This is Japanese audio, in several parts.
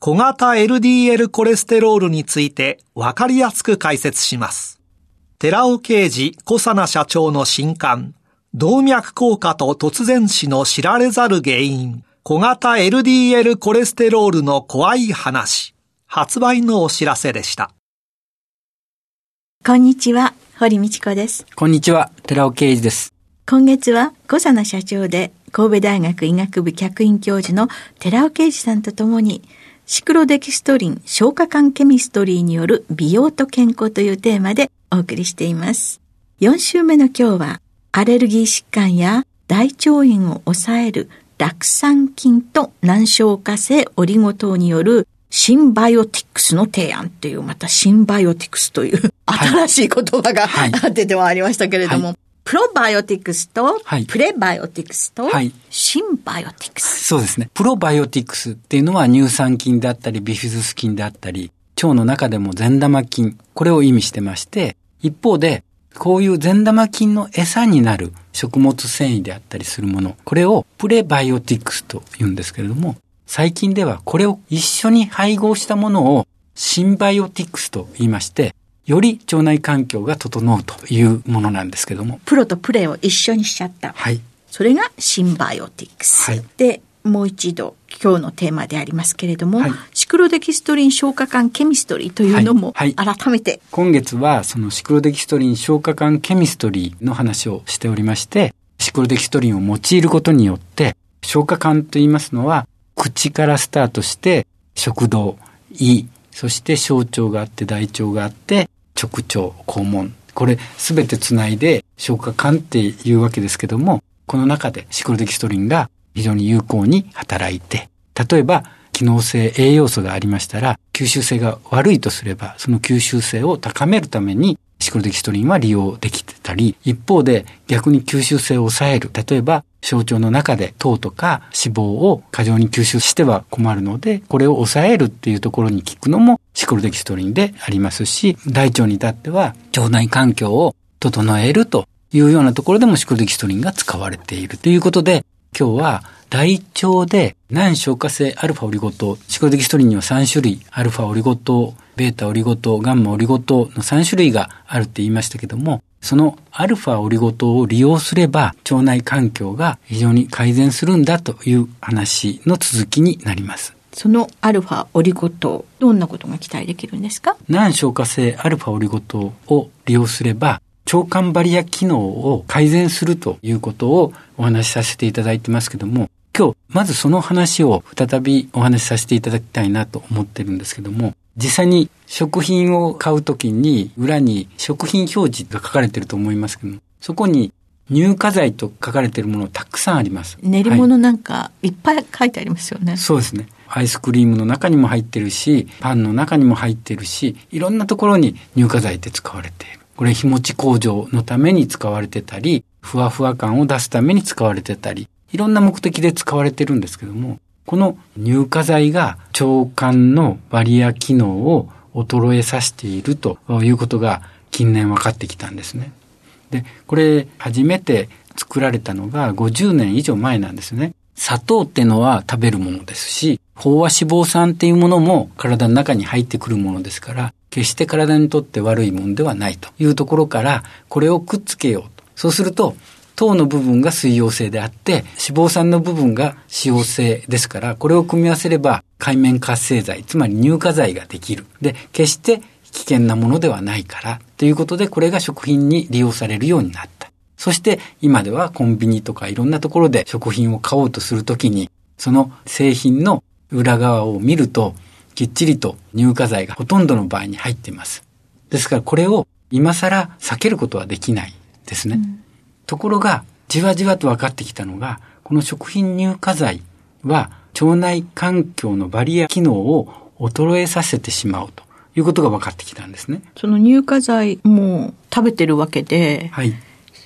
小型 LDL コレステロールについてわかりやすく解説します。寺尾啓二小佐奈社長の新刊、動脈硬化と突然死の知られざる原因、小型 LDL コレステロールの怖い話、発売のお知らせでした。こんにちは、堀道子です。こんにちは、寺尾啓二です。今月は小佐奈社長で神戸大学医学部客員教授の寺尾啓二さんとともにシクロデキストリン消化管ケミストリーによる美容と健康というテーマでお送りしています。4週目の今日はアレルギー疾患や大腸炎を抑える酪酸菌と難消化性オリゴ糖によるシンバイオティクスの提案という、またシンバイオティクスという新しい言葉が、はい、出てまいりましたけれども、はいプロバイオティクスと、はい、プレバイオティクスと、はい、シンバイオティクス。そうですね。プロバイオティクスっていうのは乳酸菌であったり、ビフィズス菌であったり、腸の中でも善玉菌、これを意味してまして、一方で、こういう善玉菌の餌になる食物繊維であったりするもの、これをプレバイオティクスと言うんですけれども、最近ではこれを一緒に配合したものをシンバイオティクスと言いまして、より腸内環境が整うというものなんですけども。プロとプレを一緒にしちゃった。はい。それがシンバイオティクス。はい。で、もう一度今日のテーマでありますけれども、はい、シクロデキストリン消化管ケミストリーというのも改めて、はいはい、今月はそのシクロデキストリン消化管ケミストリーの話をしておりましてシクロデキストリンを用いることによって消化管と言いますのは口からスタートして食道胃そして小腸があって大腸があって直腸、肛門、これすべてつないで消化管っていうわけですけども、この中でシクロデキストリンが非常に有効に働いて、例えば機能性栄養素がありましたら、吸収性が悪いとすれば、その吸収性を高めるためにシクロデキストリンは利用できてたり、一方で逆に吸収性を抑える。例えば小腸の中で糖とか脂肪を過剰に吸収しては困るので、これを抑えるっていうところに効くのもシクロデキストリンでありますし、大腸に至っては腸内環境を整えるというようなところでもシクロデキストリンが使われているということで、今日は大腸で難消化性アルファオリゴ糖、シクロデキストリンには3種類、アルファオリゴ糖、ベータオリゴ糖、ガンマオリゴ糖の3種類があるって言いましたけども、そのアルファオリゴ糖を利用すれば腸内環境が非常に改善するんだという話の続きになります。そのアルファオリゴ糖、どんなことが期待できるんですか？難消化性アルファオリゴ糖を利用すれば腸管バリア機能を改善するということをお話しさせていただいてますけども、今日まずその話を再びお話しさせていただきたいなと思ってるんですけども、実際に食品を買うときに裏に食品表示が書かれてると思いますけども、そこに乳化剤と書かれているものたくさんあります。練り物なんかいっぱい書いてありますよね。はい、そうですね。アイスクリームの中にも入ってるし、パンの中にも入ってるし、いろんなところに乳化剤って使われている。これ日持ち工場のために使われてたり、ふわふわ感を出すために使われてたり、いろんな目的で使われてるんですけども、この乳化剤が腸管のバリア機能を衰えさせているということが近年分かってきたんですね。で、これ初めて作られたのが50年以上前なんですね。砂糖ってのは食べるものですし、飽和脂肪酸っていうものも体の中に入ってくるものですから、決して体にとって悪いものではないというところから、これをくっつけようと。そうすると、糖の部分が水溶性であって、脂肪酸の部分が脂溶性ですから、これを組み合わせれば海面活性剤、つまり乳化剤ができる。で、決して危険なものではないから、ということでこれが食品に利用されるようになった。そして今ではコンビニとかいろんなところで食品を買おうとするときに、その製品の裏側を見ると、きっちりと乳化剤がほとんどの場合に入っています。ですからこれを今更避けることはできないですね。うん、ところが、じわじわと分かってきたのが、この食品乳化剤は腸内環境のバリア機能を衰えさせてしまうということが分かってきたんですね。その乳化剤も食べてるわけで、はい、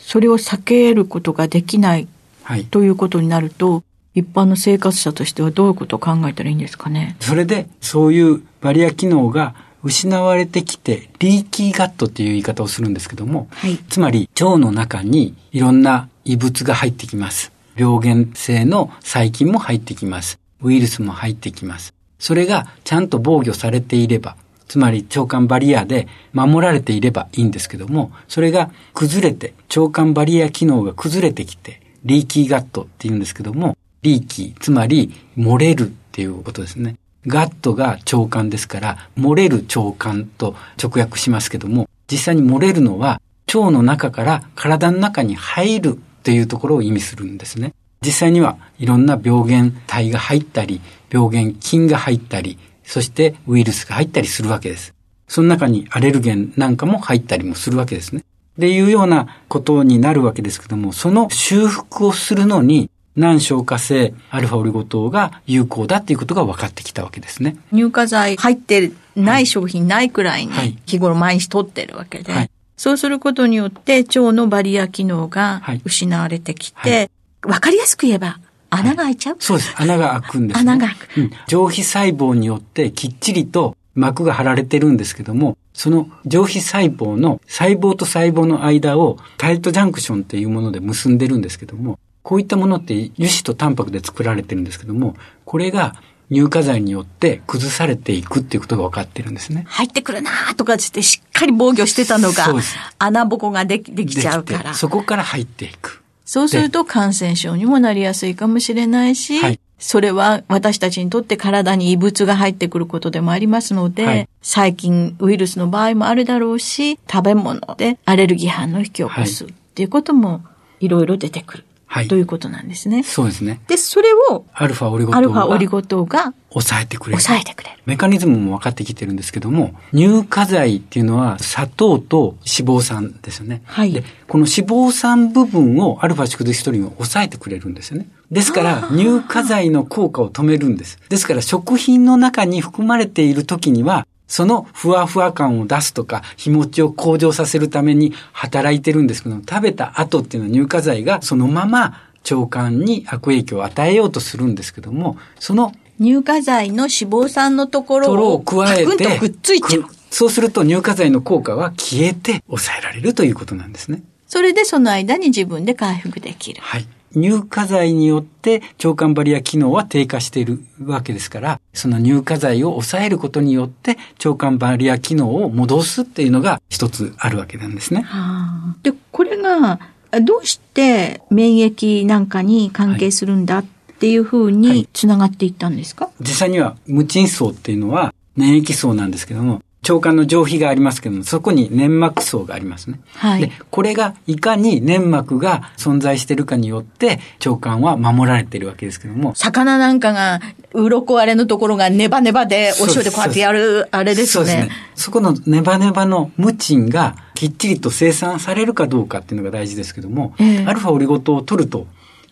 それを避けることができない、はい、ということになると、一般の生活者としてはどういうことを考えたらいいんですかね？それで、そういうバリア機能が失われてきて、リーキーガットっていう言い方をするんですけども、はい、つまり腸の中にいろんな異物が入ってきます。病原性の細菌も入ってきます。ウイルスも入ってきます。それがちゃんと防御されていれば、つまり腸管バリアで守られていればいいんですけども、それが崩れて、腸管バリア機能が崩れてきて、リーキーガットって言うんですけども、リーキー、つまり漏れるっていうことですね。ガットが腸管ですから、漏れる腸管と直訳しますけども、実際に漏れるのは腸の中から体の中に入るというところを意味するんですね。実際にはいろんな病原体が入ったり、病原菌が入ったり、そしてウイルスが入ったりするわけです。その中にアレルゲンなんかも入ったりもするわけですね。っていうようなことになるわけですけども、その修復をするのに難消化性アルファオリゴ糖が有効だっていうことが分かってきたわけですね。乳化剤入ってない商品ないくらいに日頃毎日取ってるわけで、はい、そうすることによって腸のバリア機能が失われてきて、はい。はい、分かりやすく言えば穴が開いちゃう、そうです。穴が開くんです、ね、穴が開く、うん。上皮細胞によってきっちりと膜が張られてるんですけども、その上皮細胞の細胞と細胞の間をタイトジャンクションっていうもので結んでるんですけども、こういったものって油脂とタンパクで作られてるんですけども、これが乳化剤によって崩されていくっていうことが分かってるんですね。入ってくるなとかつってしっかり防御してたのが、穴ぼこができできちゃうから。そこから入っていく。そうすると感染症にもなりやすいかもしれないし、はい、それは私たちにとって体に異物が入ってくることでもありますので、はい、細菌、ウイルスの場合もあるだろうし、食べ物でアレルギー反応を引き起こすっていうこともいろいろ出てくる。はい。ということなんですね。そうですね。で、それを、アルファオリゴ糖が、アルファオリゴ糖が、抑えてくれる。抑えてくれる。メカニズムも分かってきてるんですけども、乳化剤っていうのは砂糖と脂肪酸ですよね。はい。で、この脂肪酸部分をアルファシクデヒストリンを抑えてくれるんですよね。ですから、乳化剤の効果を止めるんです。ですから、食品の中に含まれている時には、そのふわふわ感を出すとか、日持ちを向上させるために働いてるんですけど食べた後っていうのは乳化剤がそのまま腸管に悪影響を与えようとするんですけども、その乳化剤の脂肪酸のところを加えて、くっついちゃう。そうすると乳化剤の効果は消えて抑えられるということなんですね。それでその間に自分で回復できる。はい。乳化剤によって腸管バリア機能は低下しているわけですから、その乳化剤を抑えることによって腸管バリア機能を戻すっていうのが一つあるわけなんですね。はあ、で、これがどうして免疫なんかに関係するんだっていうふうにつながっていったんですか、はい、実際には無鎮層っていうのは免疫層なんですけども、腸管の上皮がありますけども、そこに粘膜層がありますね。はい。で、これがいかに粘膜が存在しているかによって、腸管は守られているわけですけども。魚なんかが、鱗あれのところがネバネバで、お塩でこうやってやる、あれですね。そうですね。そこのネバネバのムチンがきっちりと生産されるかどうかっていうのが大事ですけども、えー、アルファオリゴ糖を取ると、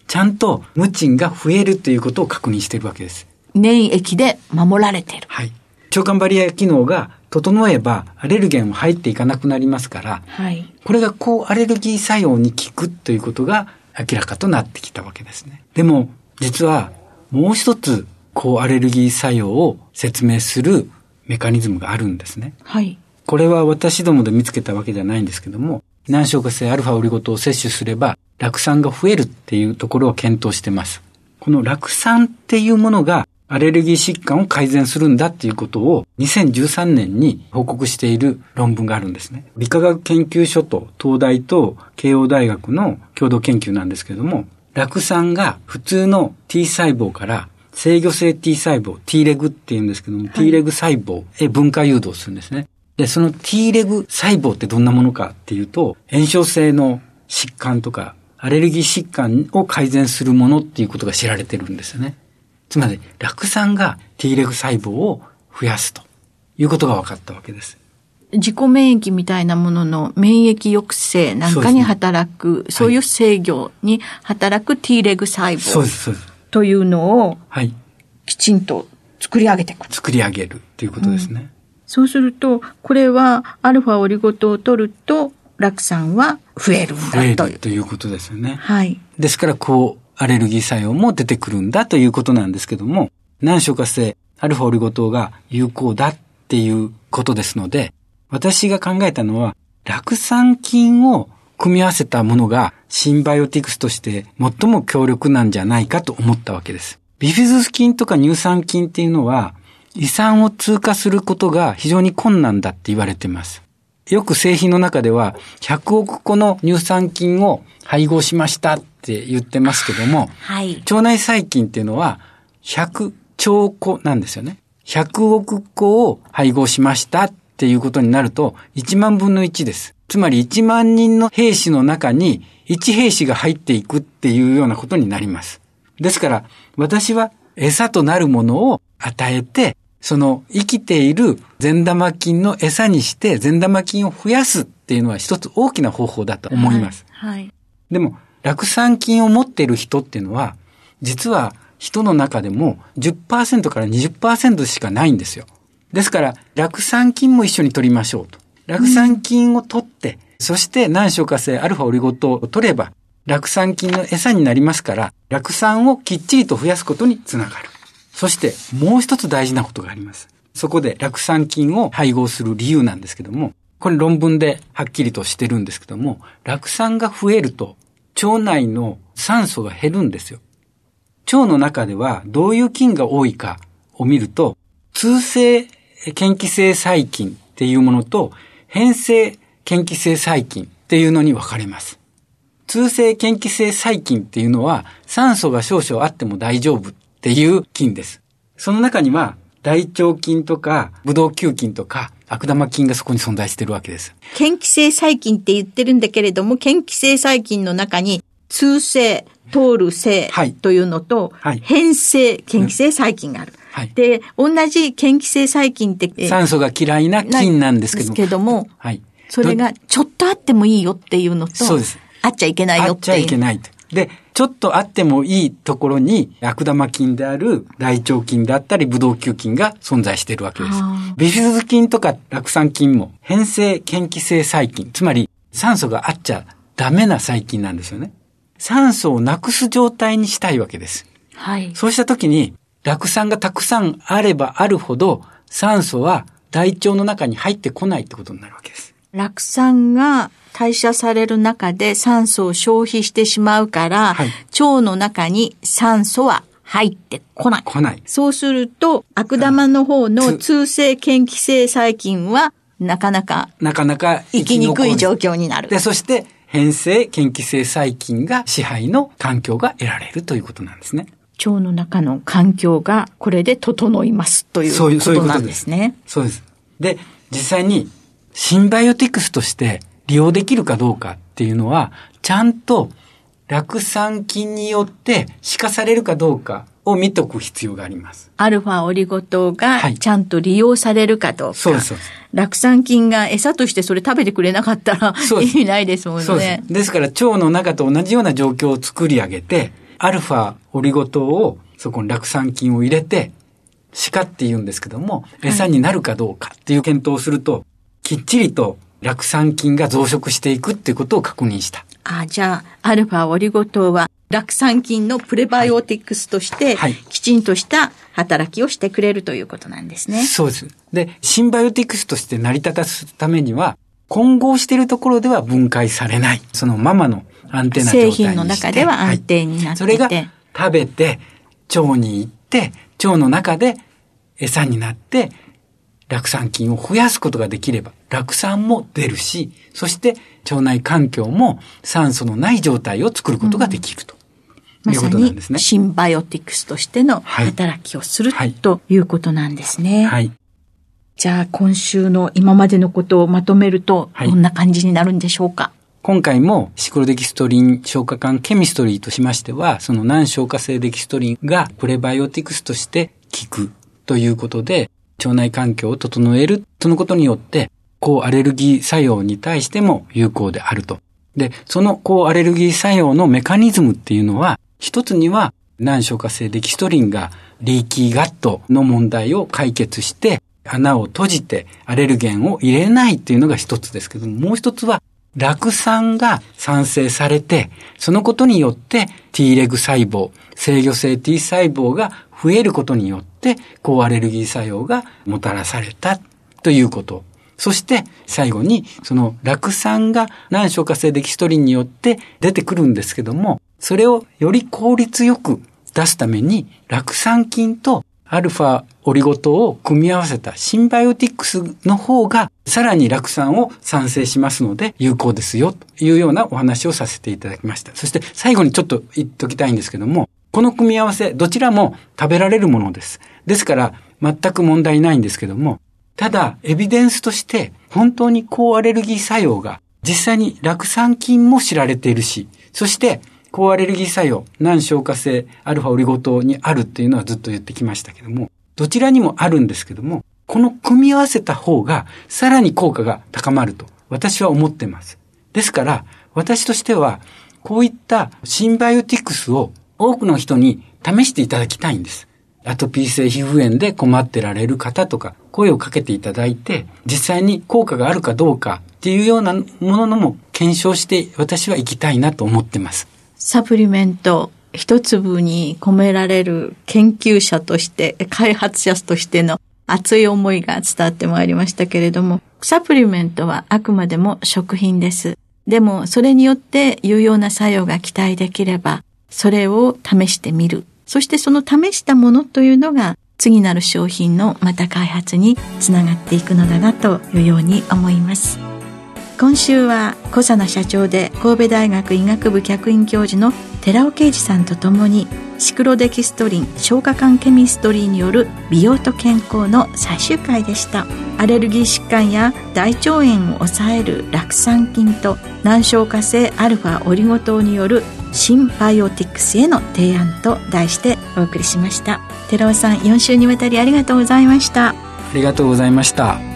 ちゃんとムチンが増えるということを確認しているわけです。粘液で守られている。はい。腸管バリア機能が整えばアレルゲンも入っていかなくなりますから、はい、これが抗アレルギー作用に効くということが明らかとなってきたわけですね。でも、実はもう一つ抗アレルギー作用を説明するメカニズムがあるんですね。はい。これは私どもで見つけたわけじゃないんですけども、難消化性アルファオリゴ糖を摂取すれば、酪酸が増えるっていうところを検討してます。この酪酸っていうものがアレルギー疾患を改善するんだっていうことを2013年に報告している論文があるんですね。理化学研究所と東大と慶応大学の共同研究なんですけれども、酪酸が普通の T 細胞から制御性 T 細胞、T レグって言うんですけども、はい、T レグ細胞へ分化誘導するんですね。で、その T レグ細胞ってどんなものかっていうと、炎症性の疾患とか、アレルギー疾患を改善するものっていうことが知られてるんですよね。つまり、酪酸が T レグ細胞を増やすということが分かったわけです。自己免疫みたいなものの免疫抑制なんかに働く、そう、ね,、いう制御に働く T レグ細胞というのを、はい。きちんと作り上げていく。作り上げるっていうことですね。うんそうすると、これはアルファオリゴ糖を取ると、酪酸は増えるんだという。ということですよね。はい。ですから、こう、アレルギー作用も出てくるんだということなんですけども、難消化性アルファオリゴ糖が有効だっていうことですので、私が考えたのは、酪酸菌を組み合わせたものがシンバイオティクスとして最も強力なんじゃないかと思ったわけです。ビフィズス菌とか乳酸菌っていうのは、胃酸を通過することが非常に困難だって言われています。よく製品の中では100億個の乳酸菌を配合しましたって言ってますけども、はい、腸内細菌っていうのは100兆個なんですよね。100億個を配合しましたっていうことになると1万分の1です。つまり1万人の兵士の中に1兵士が入っていくっていうようなことになります。ですから私は餌となるものを与えてその生きている善玉菌の餌にして善玉菌を増やすっていうのは一つ大きな方法だと思います。はい。はい、でも、酪酸菌を持っている人っていうのは、実は人の中でも10%から20%しかないんですよ。ですから、酪酸菌も一緒に取りましょうと。酪酸菌を取って、うん、そして難消化性アルファオリゴ糖を取れば、酪酸菌の餌になりますから、酪酸をきっちりと増やすことにつながる。そしてもう一つ大事なことがあります。そこで酪酸菌を配合する理由なんですけども、これ論文ではっきりとしてるんですけども、酪酸が増えると腸内の酸素が減るんですよ。腸の中ではどういう菌が多いかを見ると、通性嫌気性細菌っていうものと変性嫌気性細菌っていうのに分かれます。通性嫌気性細菌っていうのは酸素が少々あっても大丈夫っていう菌です。その中には、大腸菌とか、ブドウ球菌とか、悪玉菌がそこに存在してるわけです。嫌気性細菌って言ってるんだけれども、嫌気性細菌の中に、通性、通る性というのと、はい、変性、嫌気性細菌がある。はい、で、同じ嫌気性細菌って、酸素が嫌いな菌なんですけども。けども、はい。それがちょっとあってもいいよっていうのと、そうです。あっちゃいけないよっていう。あっちゃいけないと。で、ちょっとあってもいいところに悪玉菌である大腸菌であったりブドウ球菌が存在しているわけです。ビフィズス菌とか酪酸菌も変性嫌気性細菌、つまり酸素があっちゃダメな細菌なんですよね。酸素をなくす状態にしたいわけです。はい。そうした時に酪酸がたくさんあればあるほど酸素は大腸の中に入ってこないってことになるわけです。酪酸が代謝される中で酸素を消費してしまうから、はい、腸の中に酸素は入ってこない。来ない。そうすると、悪玉の方の通性嫌気性細菌は、なかなか、なかなか生きにくい状況になる。で、そして、変性嫌気性細菌が支配の環境が得られるということなんですね。腸の中の環境がこれで整いますということなんですね。そうです。で、実際にシンバイオティクスとして利用できるかどうかっていうのは、ちゃんと酪酸菌によって死化されるかどうかを見とく必要があります。アルファオリゴ糖がちゃんと利用されるかどうか。はい、そうです、そうです。酪酸菌が餌としてそれ食べてくれなかったら意味ないですもんね。そうです。ですから腸の中と同じような状況を作り上げて、アルファオリゴ糖をそこに酪酸菌を入れて、歯科って言うんですけども、餌になるかどうかっていう検討をすると、きっちりと酪酸菌が増殖していくっていうことを確認した。あじゃあ、アルファオリゴ糖は酪酸菌のプレバイオティクスとして、はい、きちんとした働きをしてくれるということなんですね。そうです。で、シンバイオティクスとして成り立たすためには、混合しているところでは分解されない。そのままの安定な状態にして。製品の中では安定になってて、はい、それが食べて、腸に行って、腸の中で餌になって酪酸菌を増やすことができれば、酪酸も出るし、そして腸内環境も酸素のない状態を作ることができると。まさにシンバイオティクスとしての働きをする、はい、ということなんですね。はい。じゃあ今週の今までのことをまとめると、どんな感じになるんでしょうか、はい、今回もシクロデキストリン消化管ケミストリーとしましては、その難消化性デキストリンがプレバイオティクスとして効くということで、腸内環境を整える、そのことによって、抗アレルギー作用に対しても有効であると。で、その抗アレルギー作用のメカニズムっていうのは、一つには難消化性デキストリンがリーキーガットの問題を解決して、穴を閉じてアレルゲンを入れないっていうのが一つですけども、もう一つは酪酸が産生されて、そのことによって T レグ細胞、制御性 T 細胞が増えることによって、抗アレルギー作用がもたらされたということ。そして最後にその酪酸が難消化性デキストリンによって出てくるんですけども、それをより効率よく出すために酪酸菌とアルファオリゴ糖を組み合わせたシンバイオティクスの方がさらに酪酸を産生しますので有効ですよというようなお話をさせていただきました。そして最後にちょっと言っときたいんですけども、この組み合わせ、どちらも食べられるものです。ですから、全く問題ないんですけども、ただ、エビデンスとして、本当に抗アレルギー作用が、実際に酪酸菌も知られているし、そして、抗アレルギー作用、難消化性アルファオリゴ糖にあるっていうのはずっと言ってきましたけども、どちらにもあるんですけども、この組み合わせた方が、さらに効果が高まると、私は思ってます。ですから、私としては、こういったシンバイオティクスを多くの人に試していただきたいんです。アトピー性皮膚炎で困ってられる方とか、声をかけていただいて、実際に効果があるかどうかっていうようなもののも検証して私は行きたいなと思ってます。サプリメント一粒に込められる研究者として、開発者としての熱い思いが伝わってまいりましたけれども、サプリメントはあくまでも食品です。でも、それによって有用な作用が期待できれば、それを試してみる。そしてその試したものというのが次なる商品のまた開発につながっていくのだなというように思います。今週は小佐奈社長で神戸大学医学部客員教授の寺尾啓二さんとともにシクロデキストリン消化管ケミストリーによる美容と健康の最終回でした。アレルギー疾患や大腸炎を抑える酪酸菌と難消化性アルファオリゴ糖による新バイオティクスへの提案と題してお送りしました。寺尾さん4週にわたりありがとうございました。ありがとうございました。